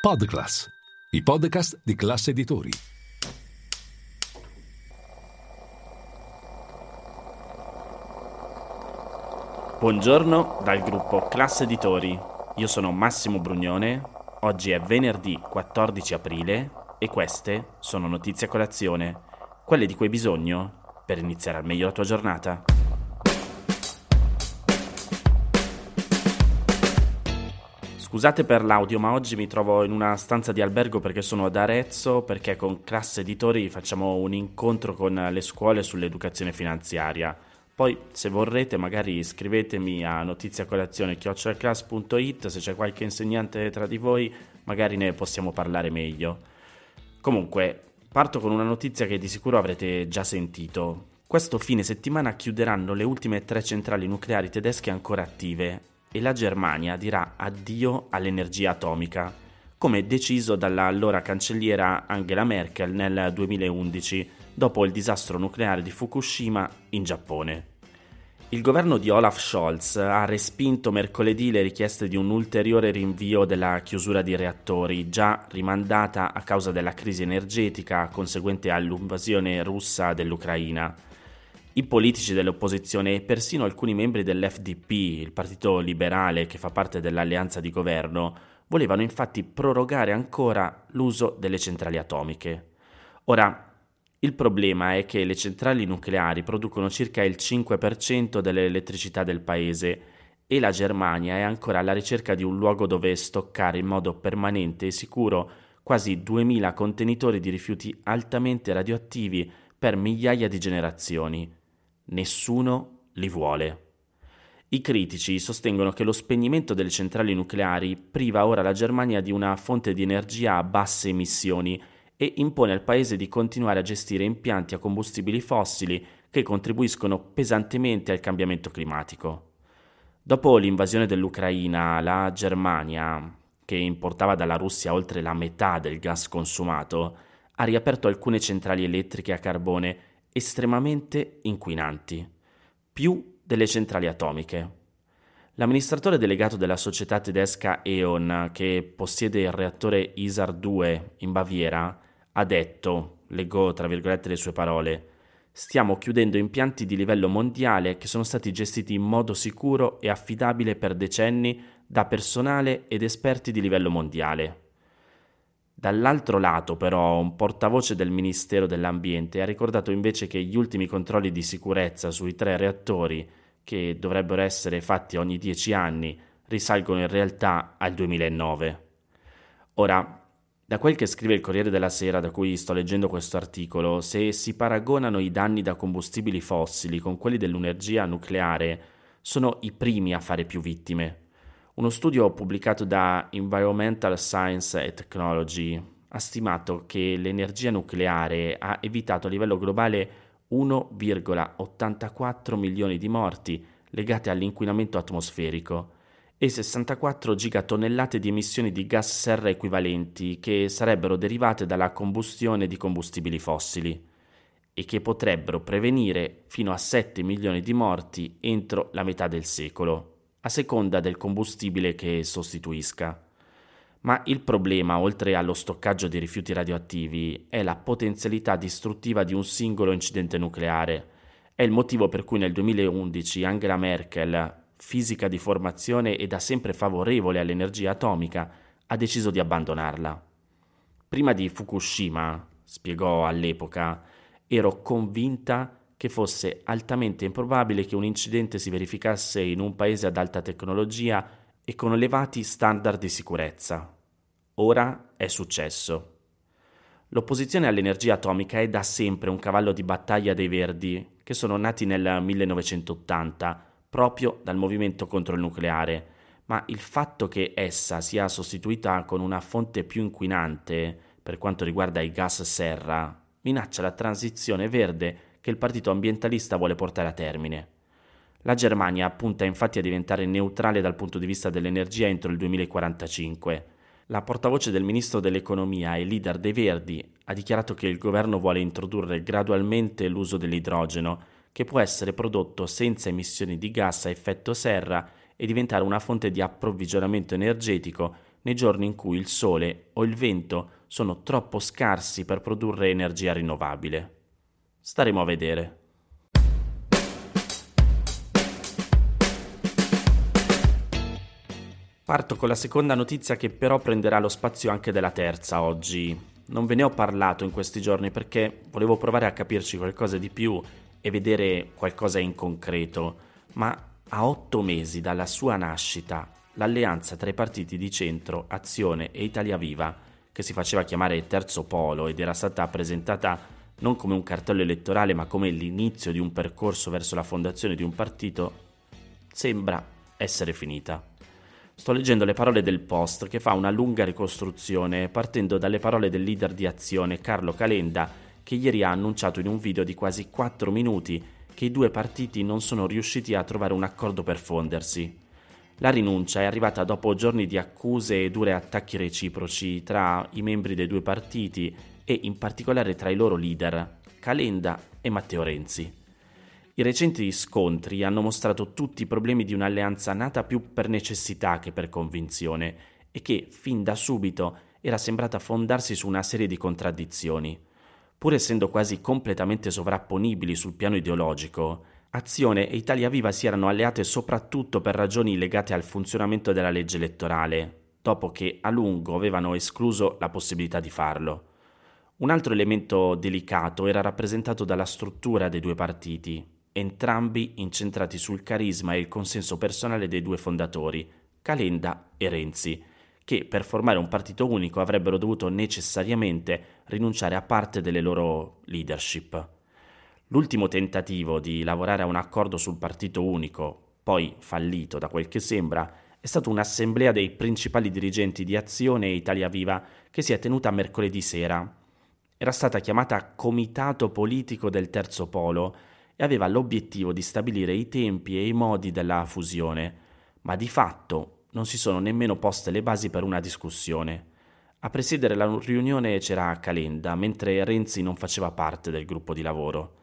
Podclass, i podcast di classe editori. Buongiorno dal gruppo Classe Editori. Io sono Massimo Brugnone. Oggi è venerdì 14 aprile e queste sono notizie a colazione, quelle di cui hai bisogno per iniziare al meglio la tua giornata. Scusate per l'audio, ma oggi mi trovo in una stanza di albergo perché sono ad Arezzo, perché con classe editori facciamo un incontro con le scuole sull'educazione finanziaria. Poi, se vorrete, magari scrivetemi a notiziacolazione.it se c'è qualche insegnante tra di voi, magari ne possiamo parlare meglio. Comunque, parto con una notizia che di sicuro avrete già sentito. Questo fine settimana chiuderanno le ultime tre centrali nucleari tedesche ancora attive e la Germania dirà addio all'energia atomica, come deciso dalla allora cancelliera Angela Merkel nel 2011, dopo il disastro nucleare di Fukushima in Giappone. Il governo di Olaf Scholz ha respinto mercoledì le richieste di un ulteriore rinvio della chiusura di reattori, già rimandata a causa della crisi energetica conseguente all'invasione russa dell'Ucraina. I politici dell'opposizione e persino alcuni membri dell'FDP, il partito liberale che fa parte dell'alleanza di governo, volevano infatti prorogare ancora l'uso delle centrali atomiche. Ora, il problema è che le centrali nucleari producono circa il 5% dell'elettricità del paese e la Germania è ancora alla ricerca di un luogo dove stoccare in modo permanente e sicuro quasi 2000 contenitori di rifiuti altamente radioattivi per migliaia di generazioni nessuno li vuole. I critici sostengono che lo spegnimento delle centrali nucleari priva ora la Germania di una fonte di energia a basse emissioni e impone al paese di continuare a gestire impianti a combustibili fossili che contribuiscono pesantemente al cambiamento climatico. Dopo l'invasione dell'Ucraina, la Germania, che importava dalla Russia oltre la metà del gas consumato, ha riaperto alcune centrali elettriche a carbone estremamente inquinanti, più delle centrali atomiche. L'amministratore delegato della società tedesca E.ON, che possiede il reattore ISAR 2 in Baviera, ha detto, leggo tra virgolette le sue parole, stiamo chiudendo impianti di livello mondiale che sono stati gestiti in modo sicuro e affidabile per decenni da personale ed esperti di livello mondiale. Dall'altro lato, però, un portavoce del Ministero dell'Ambiente ha ricordato invece che gli ultimi controlli di sicurezza sui tre reattori, che dovrebbero essere fatti ogni dieci anni, risalgono in realtà al 2009. Ora, da quel che scrive il Corriere della Sera, da cui sto leggendo questo articolo, se si paragonano i danni da combustibili fossili con quelli dell'energia nucleare, sono i primi a fare più vittime. Uno studio pubblicato da Environmental Science and Technology ha stimato che l'energia nucleare ha evitato a livello globale 1,84 milioni di morti legate all'inquinamento atmosferico e 64 gigatonnellate di emissioni di gas serra equivalenti che sarebbero derivate dalla combustione di combustibili fossili e che potrebbero prevenire fino a 7 milioni di morti entro la metà del secolo a seconda del combustibile che sostituisca. Ma il problema, oltre allo stoccaggio di rifiuti radioattivi, è la potenzialità distruttiva di un singolo incidente nucleare. È il motivo per cui nel 2011 Angela Merkel, fisica di formazione e da sempre favorevole all'energia atomica, ha deciso di abbandonarla. Prima di Fukushima, spiegò all'epoca, ero convinta che fosse altamente improbabile che un incidente si verificasse in un paese ad alta tecnologia e con elevati standard di sicurezza. Ora è successo. L'opposizione all'energia atomica è da sempre un cavallo di battaglia dei Verdi, che sono nati nel 1980 proprio dal movimento contro il nucleare, ma il fatto che essa sia sostituita con una fonte più inquinante per quanto riguarda i gas serra minaccia la transizione verde che il partito ambientalista vuole portare a termine. La Germania punta infatti a diventare neutrale dal punto di vista dell'energia entro il 2045. La portavoce del ministro dell'economia e leader dei Verdi ha dichiarato che il governo vuole introdurre gradualmente l'uso dell'idrogeno, che può essere prodotto senza emissioni di gas a effetto serra e diventare una fonte di approvvigionamento energetico nei giorni in cui il sole o il vento sono troppo scarsi per produrre energia rinnovabile. Staremo a vedere. Parto con la seconda notizia che però prenderà lo spazio anche della terza oggi. Non ve ne ho parlato in questi giorni perché volevo provare a capirci qualcosa di più e vedere qualcosa in concreto, ma a otto mesi dalla sua nascita, l'alleanza tra i partiti di centro, Azione e Italia Viva, che si faceva chiamare Terzo Polo ed era stata presentata non come un cartello elettorale ma come l'inizio di un percorso verso la fondazione di un partito, sembra essere finita. Sto leggendo le parole del post che fa una lunga ricostruzione partendo dalle parole del leader di azione Carlo Calenda che ieri ha annunciato in un video di quasi 4 minuti che i due partiti non sono riusciti a trovare un accordo per fondersi. La rinuncia è arrivata dopo giorni di accuse e dure attacchi reciproci tra i membri dei due partiti e in particolare tra i loro leader, Calenda e Matteo Renzi. I recenti scontri hanno mostrato tutti i problemi di un'alleanza nata più per necessità che per convinzione e che, fin da subito, era sembrata fondarsi su una serie di contraddizioni. Pur essendo quasi completamente sovrapponibili sul piano ideologico, Azione e Italia Viva si erano alleate soprattutto per ragioni legate al funzionamento della legge elettorale, dopo che a lungo avevano escluso la possibilità di farlo. Un altro elemento delicato era rappresentato dalla struttura dei due partiti, entrambi incentrati sul carisma e il consenso personale dei due fondatori, Calenda e Renzi, che per formare un partito unico avrebbero dovuto necessariamente rinunciare a parte delle loro leadership. L'ultimo tentativo di lavorare a un accordo sul partito unico, poi fallito da quel che sembra, è stata un'assemblea dei principali dirigenti di Azione e Italia Viva che si è tenuta mercoledì sera. Era stata chiamata Comitato Politico del Terzo Polo e aveva l'obiettivo di stabilire i tempi e i modi della fusione, ma di fatto non si sono nemmeno poste le basi per una discussione. A presiedere la riunione c'era Calenda, mentre Renzi non faceva parte del gruppo di lavoro.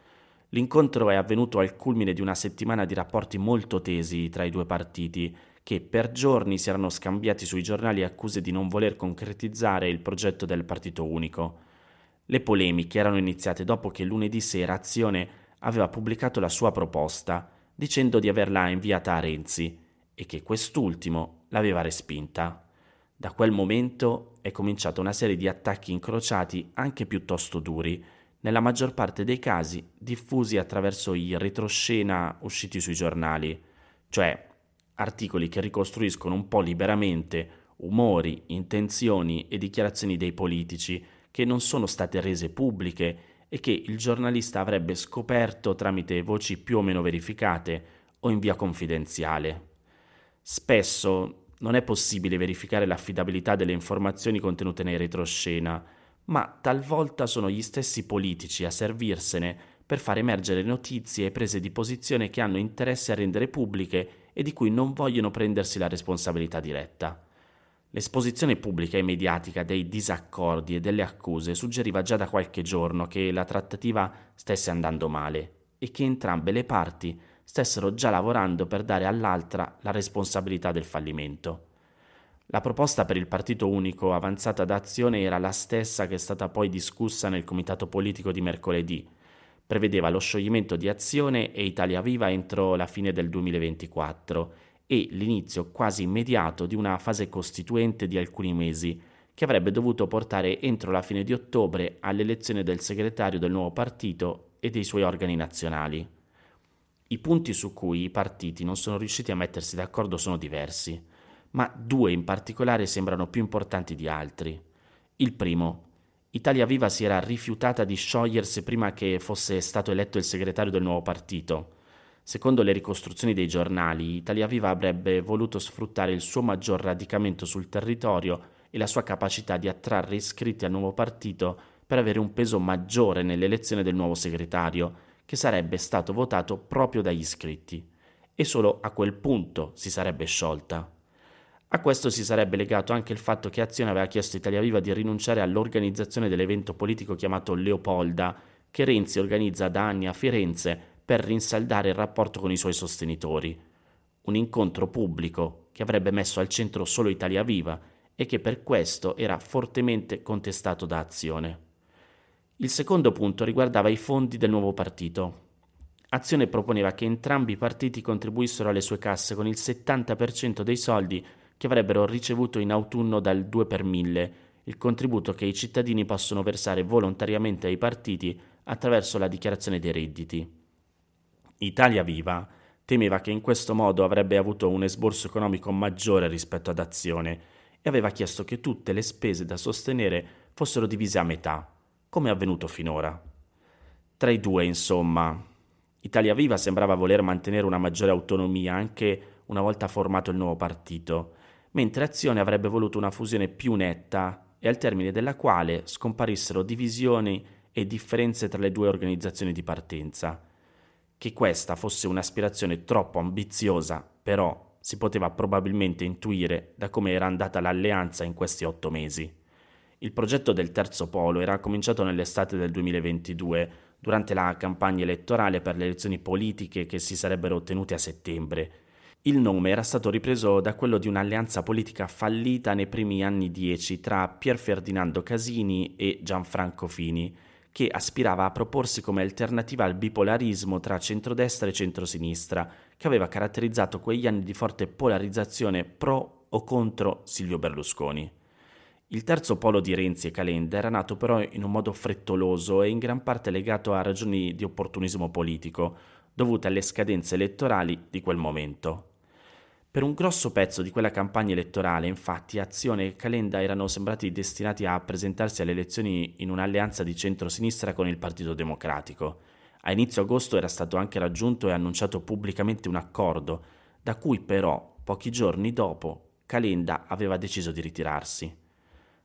L'incontro è avvenuto al culmine di una settimana di rapporti molto tesi tra i due partiti, che per giorni si erano scambiati sui giornali accuse di non voler concretizzare il progetto del partito unico. Le polemiche erano iniziate dopo che lunedì sera Azione aveva pubblicato la sua proposta dicendo di averla inviata a Renzi e che quest'ultimo l'aveva respinta. Da quel momento è cominciata una serie di attacchi incrociati anche piuttosto duri, nella maggior parte dei casi diffusi attraverso i retroscena usciti sui giornali, cioè articoli che ricostruiscono un po' liberamente umori, intenzioni e dichiarazioni dei politici che non sono state rese pubbliche e che il giornalista avrebbe scoperto tramite voci più o meno verificate o in via confidenziale. Spesso non è possibile verificare l'affidabilità delle informazioni contenute nei retroscena, ma talvolta sono gli stessi politici a servirsene per far emergere notizie e prese di posizione che hanno interesse a rendere pubbliche e di cui non vogliono prendersi la responsabilità diretta. L'esposizione pubblica e mediatica dei disaccordi e delle accuse suggeriva già da qualche giorno che la trattativa stesse andando male e che entrambe le parti stessero già lavorando per dare all'altra la responsabilità del fallimento. La proposta per il partito unico avanzata da Azione era la stessa che è stata poi discussa nel comitato politico di mercoledì. Prevedeva lo scioglimento di Azione e Italia Viva entro la fine del 2024 e l'inizio quasi immediato di una fase costituente di alcuni mesi, che avrebbe dovuto portare entro la fine di ottobre all'elezione del segretario del nuovo partito e dei suoi organi nazionali. I punti su cui i partiti non sono riusciti a mettersi d'accordo sono diversi, ma due in particolare sembrano più importanti di altri. Il primo, Italia Viva si era rifiutata di sciogliersi prima che fosse stato eletto il segretario del nuovo partito, Secondo le ricostruzioni dei giornali, Italia Viva avrebbe voluto sfruttare il suo maggior radicamento sul territorio e la sua capacità di attrarre iscritti al nuovo partito per avere un peso maggiore nell'elezione del nuovo segretario, che sarebbe stato votato proprio dagli iscritti, e solo a quel punto si sarebbe sciolta. A questo si sarebbe legato anche il fatto che Azione aveva chiesto a Italia Viva di rinunciare all'organizzazione dell'evento politico chiamato Leopolda, che Renzi organizza da anni a Firenze per rinsaldare il rapporto con i suoi sostenitori. Un incontro pubblico che avrebbe messo al centro solo Italia Viva e che per questo era fortemente contestato da Azione. Il secondo punto riguardava i fondi del nuovo partito. Azione proponeva che entrambi i partiti contribuissero alle sue casse con il 70% dei soldi che avrebbero ricevuto in autunno dal 2 per 1000, il contributo che i cittadini possono versare volontariamente ai partiti attraverso la dichiarazione dei redditi. Italia Viva temeva che in questo modo avrebbe avuto un esborso economico maggiore rispetto ad Azione e aveva chiesto che tutte le spese da sostenere fossero divise a metà, come è avvenuto finora. Tra i due, insomma, Italia Viva sembrava voler mantenere una maggiore autonomia anche una volta formato il nuovo partito, mentre Azione avrebbe voluto una fusione più netta e al termine della quale scomparissero divisioni e differenze tra le due organizzazioni di partenza. Che questa fosse un'aspirazione troppo ambiziosa, però, si poteva probabilmente intuire da come era andata l'alleanza in questi otto mesi. Il progetto del terzo polo era cominciato nell'estate del 2022, durante la campagna elettorale per le elezioni politiche che si sarebbero ottenute a settembre. Il nome era stato ripreso da quello di un'alleanza politica fallita nei primi anni dieci tra Pier Ferdinando Casini e Gianfranco Fini, che aspirava a proporsi come alternativa al bipolarismo tra centrodestra e centrosinistra, che aveva caratterizzato quegli anni di forte polarizzazione pro o contro Silvio Berlusconi. Il terzo polo di Renzi e Calenda era nato però in un modo frettoloso e in gran parte legato a ragioni di opportunismo politico, dovute alle scadenze elettorali di quel momento. Per un grosso pezzo di quella campagna elettorale, infatti, Azione e Calenda erano sembrati destinati a presentarsi alle elezioni in un'alleanza di centro-sinistra con il Partito Democratico. A inizio agosto era stato anche raggiunto e annunciato pubblicamente un accordo, da cui però, pochi giorni dopo, Calenda aveva deciso di ritirarsi.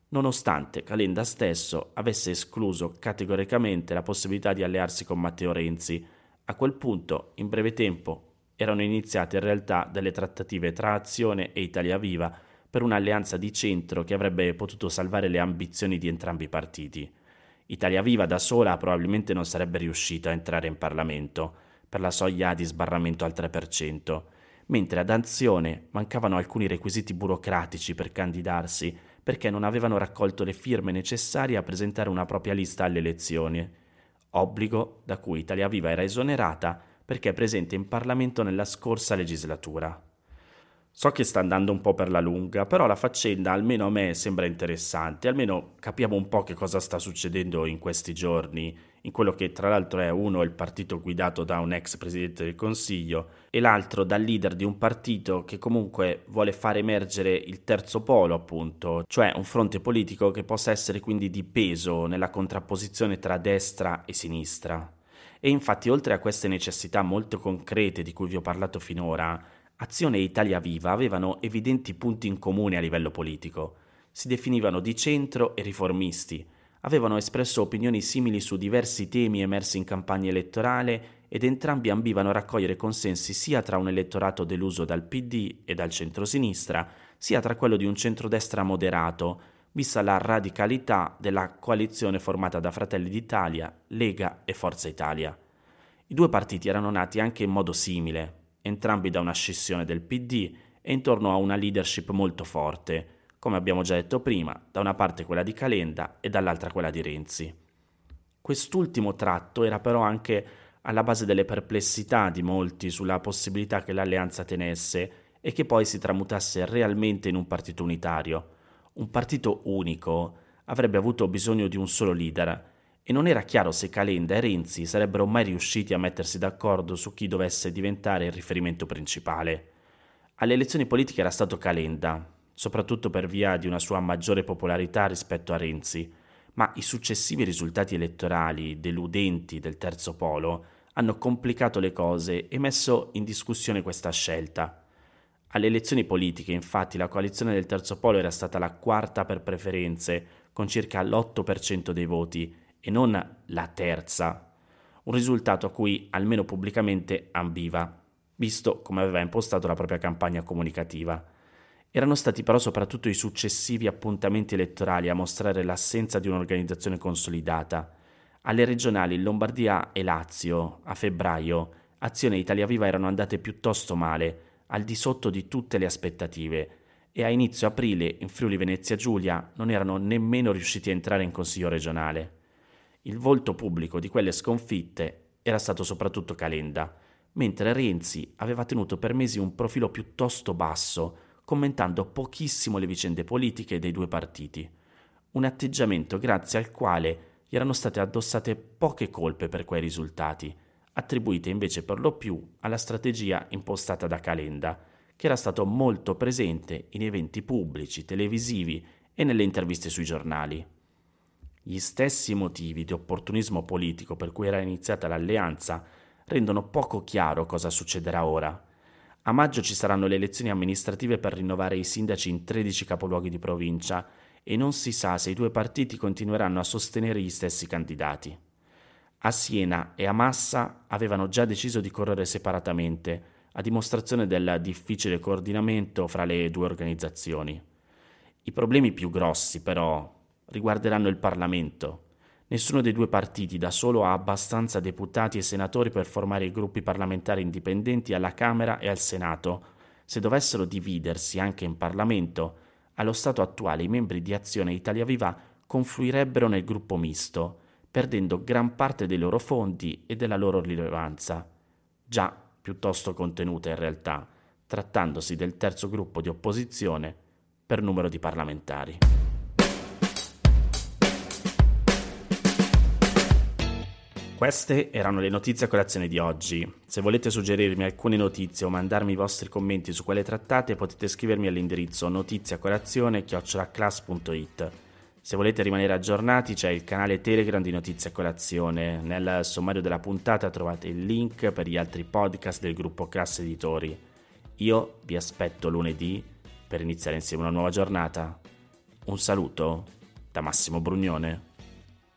Nonostante Calenda stesso avesse escluso categoricamente la possibilità di allearsi con Matteo Renzi, a quel punto, in breve tempo, erano iniziate in realtà delle trattative tra Azione e Italia Viva per un'alleanza di centro che avrebbe potuto salvare le ambizioni di entrambi i partiti. Italia Viva da sola probabilmente non sarebbe riuscita a entrare in Parlamento per la soglia di sbarramento al 3%, mentre ad Azione mancavano alcuni requisiti burocratici per candidarsi perché non avevano raccolto le firme necessarie a presentare una propria lista alle elezioni, obbligo da cui Italia Viva era esonerata perché è presente in Parlamento nella scorsa legislatura. So che sta andando un po' per la lunga, però la faccenda almeno a me sembra interessante, almeno capiamo un po' che cosa sta succedendo in questi giorni, in quello che tra l'altro è uno il partito guidato da un ex presidente del Consiglio e l'altro dal leader di un partito che comunque vuole far emergere il terzo polo, appunto, cioè un fronte politico che possa essere quindi di peso nella contrapposizione tra destra e sinistra. E infatti, oltre a queste necessità molto concrete di cui vi ho parlato finora, Azione e Italia Viva avevano evidenti punti in comune a livello politico. Si definivano di centro e riformisti, avevano espresso opinioni simili su diversi temi emersi in campagna elettorale ed entrambi ambivano a raccogliere consensi sia tra un elettorato deluso dal PD e dal centrosinistra, sia tra quello di un centrodestra moderato, vista la radicalità della coalizione formata da Fratelli d'Italia, Lega e Forza Italia. I due partiti erano nati anche in modo simile, entrambi da una scissione del PD e intorno a una leadership molto forte, come abbiamo già detto prima, da una parte quella di Calenda e dall'altra quella di Renzi. Quest'ultimo tratto era però anche alla base delle perplessità di molti sulla possibilità che l'alleanza tenesse e che poi si tramutasse realmente in un partito unitario, un partito unico avrebbe avuto bisogno di un solo leader e non era chiaro se Calenda e Renzi sarebbero mai riusciti a mettersi d'accordo su chi dovesse diventare il riferimento principale. Alle elezioni politiche era stato Calenda, soprattutto per via di una sua maggiore popolarità rispetto a Renzi, ma i successivi risultati elettorali deludenti del terzo polo hanno complicato le cose e messo in discussione questa scelta. Alle elezioni politiche, infatti, la coalizione del terzo polo era stata la quarta per preferenze, con circa l'8% dei voti, e non la terza, un risultato a cui almeno pubblicamente ambiva, visto come aveva impostato la propria campagna comunicativa. Erano stati però soprattutto i successivi appuntamenti elettorali a mostrare l'assenza di un'organizzazione consolidata. Alle regionali Lombardia e Lazio, a febbraio, Azione e Italia Viva erano andate piuttosto male, al di sotto di tutte le aspettative e a inizio aprile in Friuli Venezia Giulia non erano nemmeno riusciti a entrare in consiglio regionale. Il volto pubblico di quelle sconfitte era stato soprattutto Calenda, mentre Renzi aveva tenuto per mesi un profilo piuttosto basso, commentando pochissimo le vicende politiche dei due partiti. Un atteggiamento grazie al quale gli erano state addossate poche colpe per quei risultati, attribuite invece per lo più alla strategia impostata da Calenda, che era stato molto presente in eventi pubblici, televisivi e nelle interviste sui giornali. Gli stessi motivi di opportunismo politico per cui era iniziata l'alleanza rendono poco chiaro cosa succederà ora. A maggio ci saranno le elezioni amministrative per rinnovare i sindaci in 13 capoluoghi di provincia e non si sa se i due partiti continueranno a sostenere gli stessi candidati. A Siena e a Massa avevano già deciso di correre separatamente, a dimostrazione del difficile coordinamento fra le due organizzazioni. I problemi più grossi, però, riguarderanno il Parlamento. Nessuno dei due partiti da solo ha abbastanza deputati e senatori per formare i gruppi parlamentari indipendenti alla Camera e al Senato. Se dovessero dividersi anche in Parlamento, allo stato attuale i membri di Azione Italia Viva confluirebbero nel gruppo misto, perdendo gran parte dei loro fondi e della loro rilevanza, già piuttosto contenuta in realtà, trattandosi del terzo gruppo di opposizione per numero di parlamentari. Queste erano le notizie a colazione di oggi. Se volete suggerirmi alcune notizie o mandarmi i vostri commenti su quelle trattate potete scrivermi all'indirizzo notiziacolazione.it. Se volete rimanere aggiornati c'è il canale Telegram di Notizie Colazione. Nel sommario della puntata trovate il link per gli altri podcast del gruppo Classe Editori. Io vi aspetto lunedì per iniziare insieme una nuova giornata. Un saluto da Massimo Brugnone.